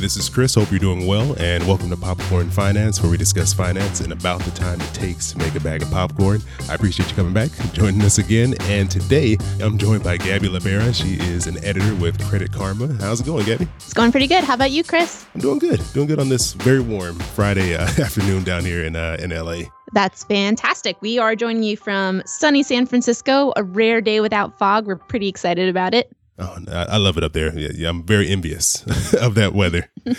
this is Chris. Hope you're doing well, and welcome to Popcorn Finance, where we discuss finance and about the time it takes to make a bag of popcorn. I appreciate you coming back, joining us again. And today, I'm joined by Gabby Lapera. She is an editor with Credit Karma. How's it going, Gabby? It's going pretty good. How about you, Chris? I'm doing good. Doing good on this very warm Friday uh, afternoon down here in uh, in LA. That's fantastic. We are joining you from sunny San Francisco, a rare day without fog. We're pretty excited about it. Oh, I love it up there. Yeah, yeah I'm very envious of that weather. and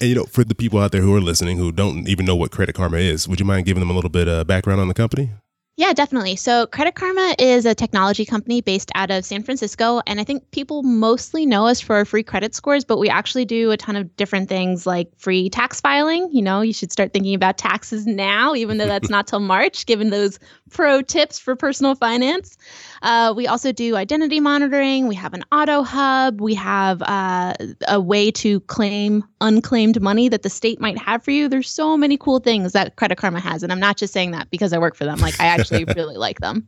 you know, for the people out there who are listening who don't even know what Credit Karma is, would you mind giving them a little bit of background on the company? Yeah, definitely. So, Credit Karma is a technology company based out of San Francisco. And I think people mostly know us for our free credit scores, but we actually do a ton of different things like free tax filing. You know, you should start thinking about taxes now, even though that's not till March, given those pro tips for personal finance. Uh, we also do identity monitoring. We have an auto hub. We have uh, a way to claim unclaimed money that the state might have for you. There's so many cool things that Credit Karma has. And I'm not just saying that because I work for them. Like, I actually really like them.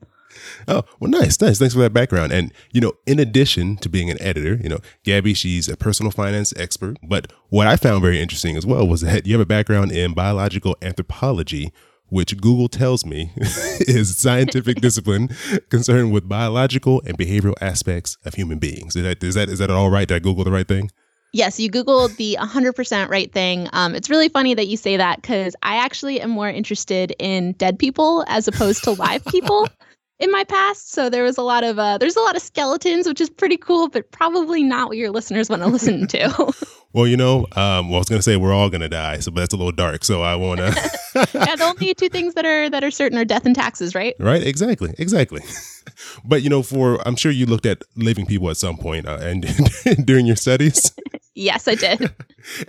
Oh, well, nice, nice. Thanks for that background. And, you know, in addition to being an editor, you know, Gabby, she's a personal finance expert. But what I found very interesting as well was that you have a background in biological anthropology, which Google tells me is scientific discipline concerned with biological and behavioral aspects of human beings. Is that, is that, is that all right? Did I Google the right thing? Yes, you Googled the 100% right thing. Um, it's really funny that you say that because I actually am more interested in dead people as opposed to live people in my past. So there was a lot of uh, there's a lot of skeletons, which is pretty cool, but probably not what your listeners want to listen to. Well, you know, um, well, I was gonna say we're all gonna die, so but that's a little dark. So I wanna. yeah, the only two things that are that are certain are death and taxes, right? Right. Exactly. Exactly. but you know, for I'm sure you looked at living people at some point, uh, and during your studies. Yes, I did.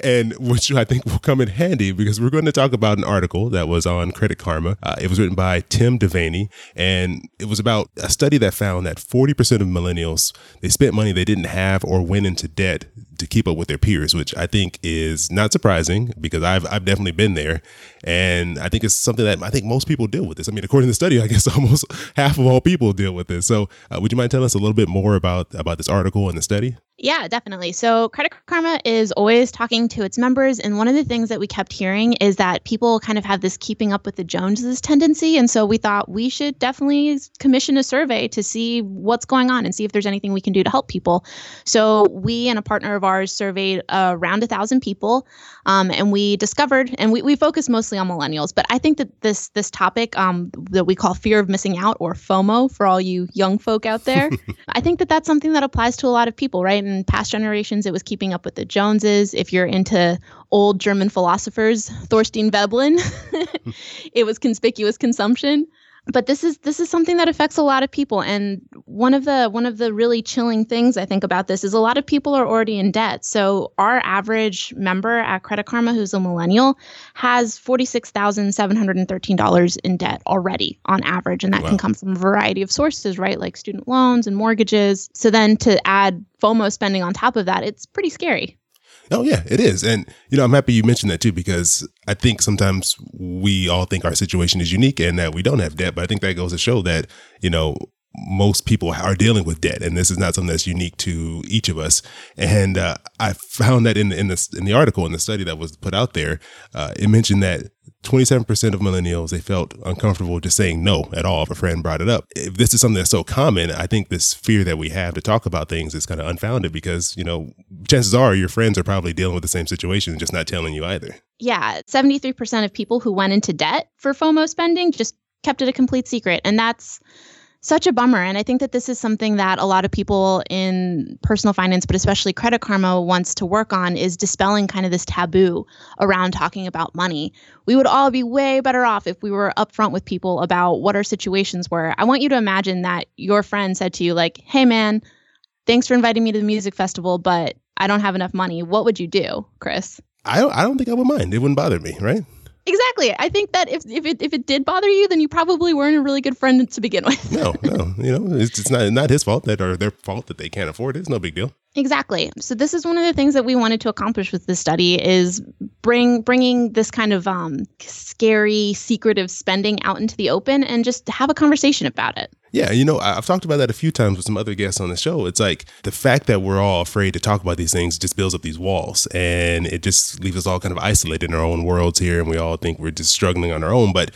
And which I think will come in handy because we're going to talk about an article that was on Credit Karma. Uh, it was written by Tim Devaney, and it was about a study that found that 40% of millennials they spent money they didn't have or went into debt to keep up with their peers, which I think is not surprising because I've I've definitely been there, and I think it's something that I think most people deal with this. I mean, according to the study, I guess almost half of all people deal with this. So, uh, would you mind telling us a little bit more about about this article and the study? Yeah, definitely. So Credit Karma is always talking to its members. And one of the things that we kept hearing is that people kind of have this keeping up with the Joneses tendency. And so we thought we should definitely commission a survey to see what's going on and see if there's anything we can do to help people. So we and a partner of ours surveyed uh, around a thousand people. Um, and we discovered, and we, we focus mostly on millennials, but I think that this this topic um, that we call fear of missing out or FOMO for all you young folk out there, I think that that's something that applies to a lot of people, right? in past generations, it was keeping up with the Joneses. If you're into old German philosophers, Thorstein Veblen, it was conspicuous consumption. But this is this is something that affects a lot of people. And one of the one of the really chilling things i think about this is a lot of people are already in debt. So our average member at credit karma who's a millennial has $46713 in debt already on average. And that wow. can come from a variety of sources right? Like student loans and mortgages. So then to add fomo spending on top of that it's pretty scary Oh yeah, it is. And you know, I'm happy you mentioned that too because I think sometimes we all think our situation is unique and that we don't have debt, but I think that goes to show that, you know, most people are dealing with debt, and this is not something that's unique to each of us. And uh, I found that in the, in the in the article in the study that was put out there, uh, it mentioned that 27% of millennials they felt uncomfortable just saying no at all if a friend brought it up. If this is something that's so common, I think this fear that we have to talk about things is kind of unfounded because you know chances are your friends are probably dealing with the same situation just not telling you either. Yeah, 73% of people who went into debt for FOMO spending just kept it a complete secret, and that's such a bummer. And I think that this is something that a lot of people in personal finance, but especially Credit Karma, wants to work on is dispelling kind of this taboo around talking about money. We would all be way better off if we were upfront with people about what our situations were. I want you to imagine that your friend said to you, like, hey, man, thanks for inviting me to the music festival, but I don't have enough money. What would you do, Chris? I don't, I don't think I would mind. It wouldn't bother me, right? Exactly. I think that if if it if it did bother you, then you probably weren't a really good friend to begin with. no, no, you know, it's, it's not not his fault that or their fault that they can't afford it. It's no big deal. Exactly. So this is one of the things that we wanted to accomplish with this study is bring bringing this kind of um, scary, secretive spending out into the open and just have a conversation about it. Yeah, you know, I've talked about that a few times with some other guests on the show. It's like the fact that we're all afraid to talk about these things just builds up these walls and it just leaves us all kind of isolated in our own worlds here and we all think we're just struggling on our own. But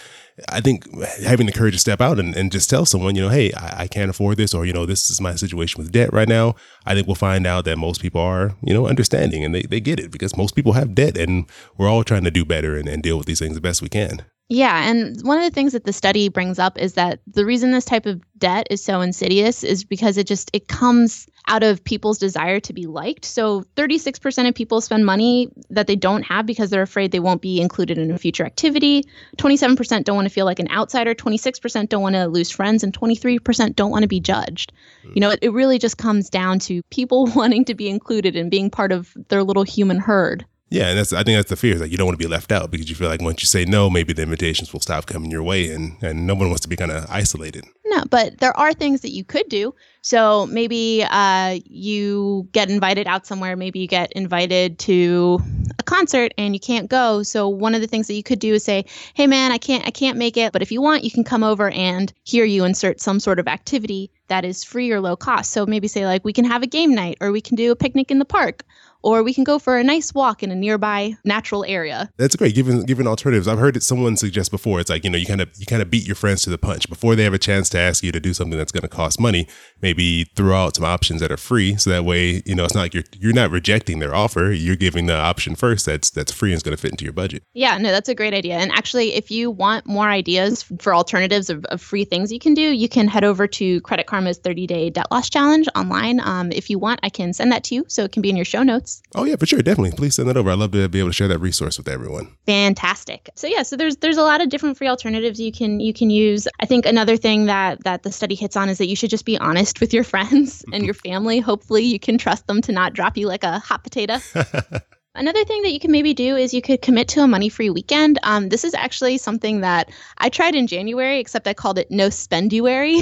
I think having the courage to step out and, and just tell someone, you know, hey, I, I, can't afford this, or, you know, this is my situation with debt right now. I think we'll find out that most people are, you know, understanding and they, they get it because most people have debt and we're all trying to do better and, and deal with these things the best we can. Yeah. And one of the things that the study brings up is that the reason this type of debt is so insidious is because it just it comes out of people's desire to be liked. So 36% of people spend money that they don't have because they're afraid they won't be included in a future activity. 27% don't want to feel like an outsider. 26% don't want to lose friends. And 23% don't want to be judged. You know, it, it really just comes down to people wanting to be included and being part of their little human herd. Yeah, and that's I think that's the fear is like you don't want to be left out because you feel like once you say no, maybe the invitations will stop coming your way, and and no one wants to be kind of isolated. No, but there are things that you could do. So maybe uh, you get invited out somewhere. Maybe you get invited to a concert and you can't go. So one of the things that you could do is say, "Hey, man, I can't I can't make it, but if you want, you can come over and hear you insert some sort of activity that is free or low cost." So maybe say like, "We can have a game night, or we can do a picnic in the park." Or we can go for a nice walk in a nearby natural area. That's great. Given given alternatives, I've heard it someone suggest before. It's like you know you kind of you kind of beat your friends to the punch before they have a chance to ask you to do something that's going to cost money. Maybe throw out some options that are free, so that way you know it's not like you're you're not rejecting their offer. You're giving the option first that's that's free and is going to fit into your budget. Yeah, no, that's a great idea. And actually, if you want more ideas for alternatives of, of free things you can do, you can head over to Credit Karma's 30 Day Debt Loss Challenge online. Um, if you want, I can send that to you, so it can be in your show notes. Oh yeah, for sure definitely. Please send that over. I'd love to be able to share that resource with everyone. Fantastic. So yeah, so there's there's a lot of different free alternatives you can you can use. I think another thing that that the study hits on is that you should just be honest with your friends and your family. Hopefully, you can trust them to not drop you like a hot potato. Another thing that you can maybe do is you could commit to a money free weekend. Um, this is actually something that I tried in January, except I called it no spenduary.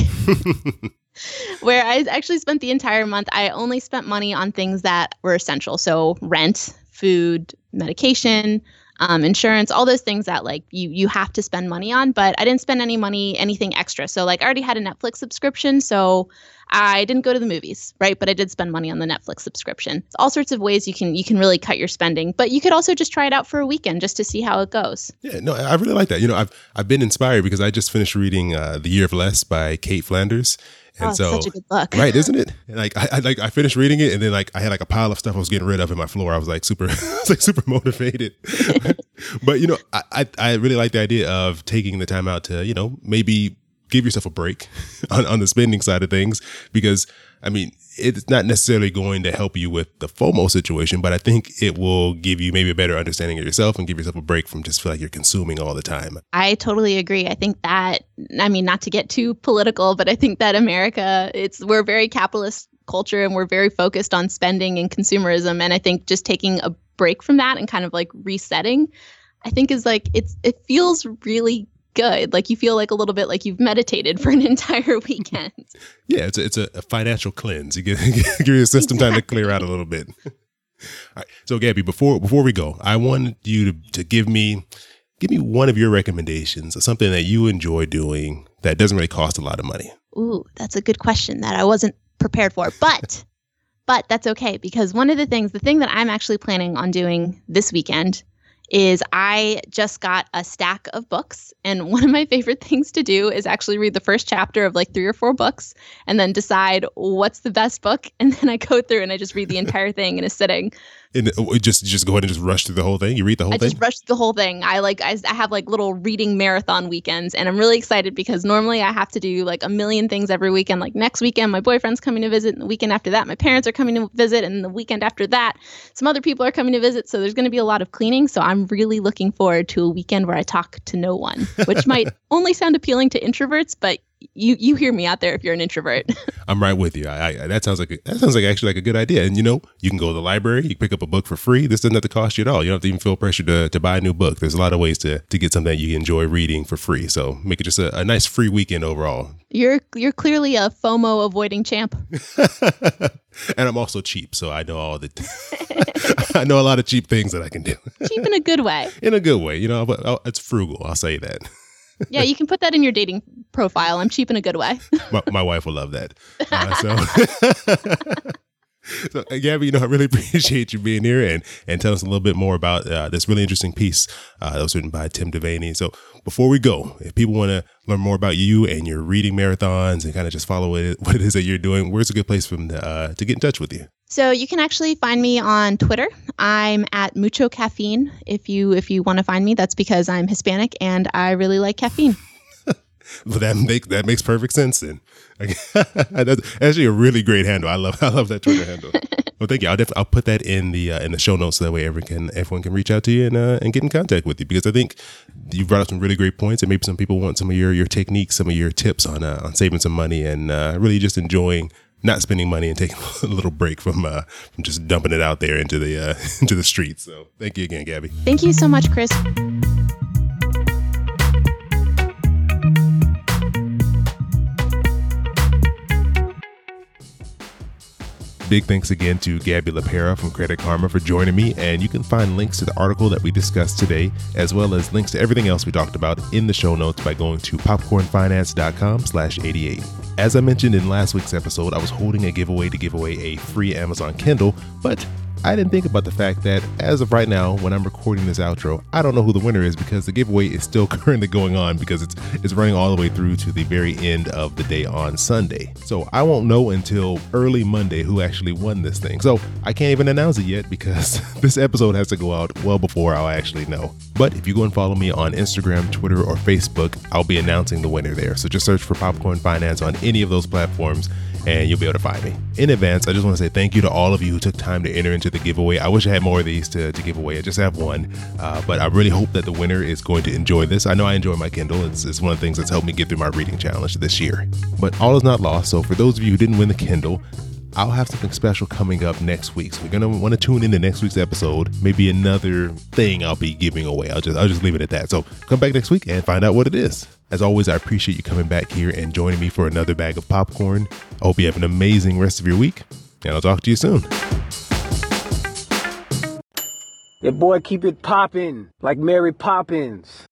where I actually spent the entire month. I only spent money on things that were essential. So rent, food, medication, um, insurance, all those things that like you you have to spend money on. But I didn't spend any money, anything extra. So like I already had a Netflix subscription, so I didn't go to the movies, right? But I did spend money on the Netflix subscription. It's all sorts of ways you can you can really cut your spending. But you could also just try it out for a weekend just to see how it goes. Yeah, no, I really like that. You know, I've I've been inspired because I just finished reading uh, The Year of Less by Cait Flanders. And oh, so, such a good book, right? Isn't it? And like I, I, like I finished reading it, and then like I had like a pile of stuff I was getting rid of in my floor. I was like super, was like super motivated. but you know, I, I I really like the idea of taking the time out to you know maybe give yourself a break on, on the spending side of things because I mean, it's not necessarily going to help you with the FOMO situation, but I think it will give you maybe a better understanding of yourself and give yourself a break from just feel like you're consuming all the time. I totally agree. I think that I mean not to get too political, but I think that America it's we're very capitalist culture and we're very focused on spending and consumerism and I think just taking a break from that and kind of like resetting I think is like it's it feels really good. Like you feel like a little bit like you've meditated for an entire weekend. yeah, it's a, it's a, financial cleanse. You get give your system exactly. time to clear out a little bit. All right. So Gabby, before before we go, I wanted you to, to give me give me one of your recommendations of something that you enjoy doing that doesn't really cost a lot of money. Ooh, that's a good question that I wasn't prepared for. But but that's okay because one of the things, the thing that I'm actually planning on doing this weekend is I just got a stack of books. And one of my favorite things to do is actually read the first chapter of like three or four books and then decide what's the best book. And then I go through and I just read the entire thing in a sitting and uh, just just go ahead and just rush through the whole thing. You read the whole I thing. I just rush the whole thing. I like I, I have like little reading marathon weekends, and I'm really excited because normally I have to do like a million things every weekend. Like next weekend, my boyfriend's coming to visit, and the weekend after that, my parents are coming to visit, and the weekend after that, some other people are coming to visit. So there's going to be a lot of cleaning. So I'm really looking forward to a weekend where I talk to no one, which might only sound appealing to introverts, but you you hear me out there if you're an introvert. I'm right with you. I, I, that sounds like a, that sounds like actually like a good idea. And you know, you can go to the library, you can pick up a book for free. This doesn't have to cost you at all. You don't have to even feel pressure to, to buy a new book. There's a lot of ways to to get something that you enjoy reading for free. So make it just a, a nice free weekend overall. You're you're clearly a FOMO avoiding champ. and I'm also cheap, so I know all the I know a lot of cheap things that I can do. cheap in a good way. In a good way, you know. But oh, it's frugal. I'll say that. Yeah, you can put that in your dating profile. I'm cheap in a good way. my, my wife will love that. Uh, so. So, uh, Gabby, you know, I really appreciate you being here and and tell us a little bit more about uh, this really interesting piece uh, that was written by Tim Devaney. So, before we go, if people want to learn more about you and your reading marathons and kind of just follow what it, what it is that you're doing, where's a good place for them to, uh, to get in touch with you? So you can actually find me on Twitter. I'm at mucho caffeine. If you if you want to find me, that's because I'm Hispanic and I really like caffeine. well, that make that makes perfect sense then. That's actually a really great handle. I love I love that Twitter handle. Well, thank you. I'll def- I'll put that in the uh, in the show notes so that way everyone can everyone can reach out to you and uh, and get in contact with you because I think you brought up some really great points and maybe some people want some of your your techniques, some of your tips on uh, on saving some money and uh, really just enjoying not spending money and taking a little break from uh, from just dumping it out there into the uh, into the streets. So thank you again, Gabby. Thank you so much, Chris. Big thanks again to Gabby LaPera from Credit Karma for joining me. And you can find links to the article that we discussed today, as well as links to everything else we talked about in the show notes by going to popcornfinance.com slash 88. As I mentioned in last week's episode, I was holding a giveaway to give away a free Amazon Kindle, but I didn't think about the fact that as of right now, when I'm recording this outro, I don't know who the winner is because the giveaway is still currently going on because it's it's running all the way through to the very end of the day on Sunday. So I won't know until early Monday who actually won this thing. So I can't even announce it yet because this episode has to go out well before I'll actually know. But if you go and follow me on Instagram, Twitter, or Facebook, I'll be announcing the winner there. So just search for Popcorn Finance on any of those platforms and you'll be able to find me. In advance, I just want to say thank you to all of you who took time to enter into the giveaway. I wish I had more of these to, to give away. I just have one, uh, but I really hope that the winner is going to enjoy this. I know I enjoy my Kindle. It's, it's one of the things that's helped me get through my reading challenge this year. But all is not lost. So for those of you who didn't win the Kindle, I'll have something special coming up next week. So you're gonna want to tune in to next week's episode. Maybe another thing I'll be giving away. I'll just I'll just leave it at that. So come back next week and find out what it is. As always, I appreciate you coming back here and joining me for another bag of popcorn. I hope you have an amazing rest of your week, and I'll talk to you soon. Your boy keep it poppin' like Mary Poppins.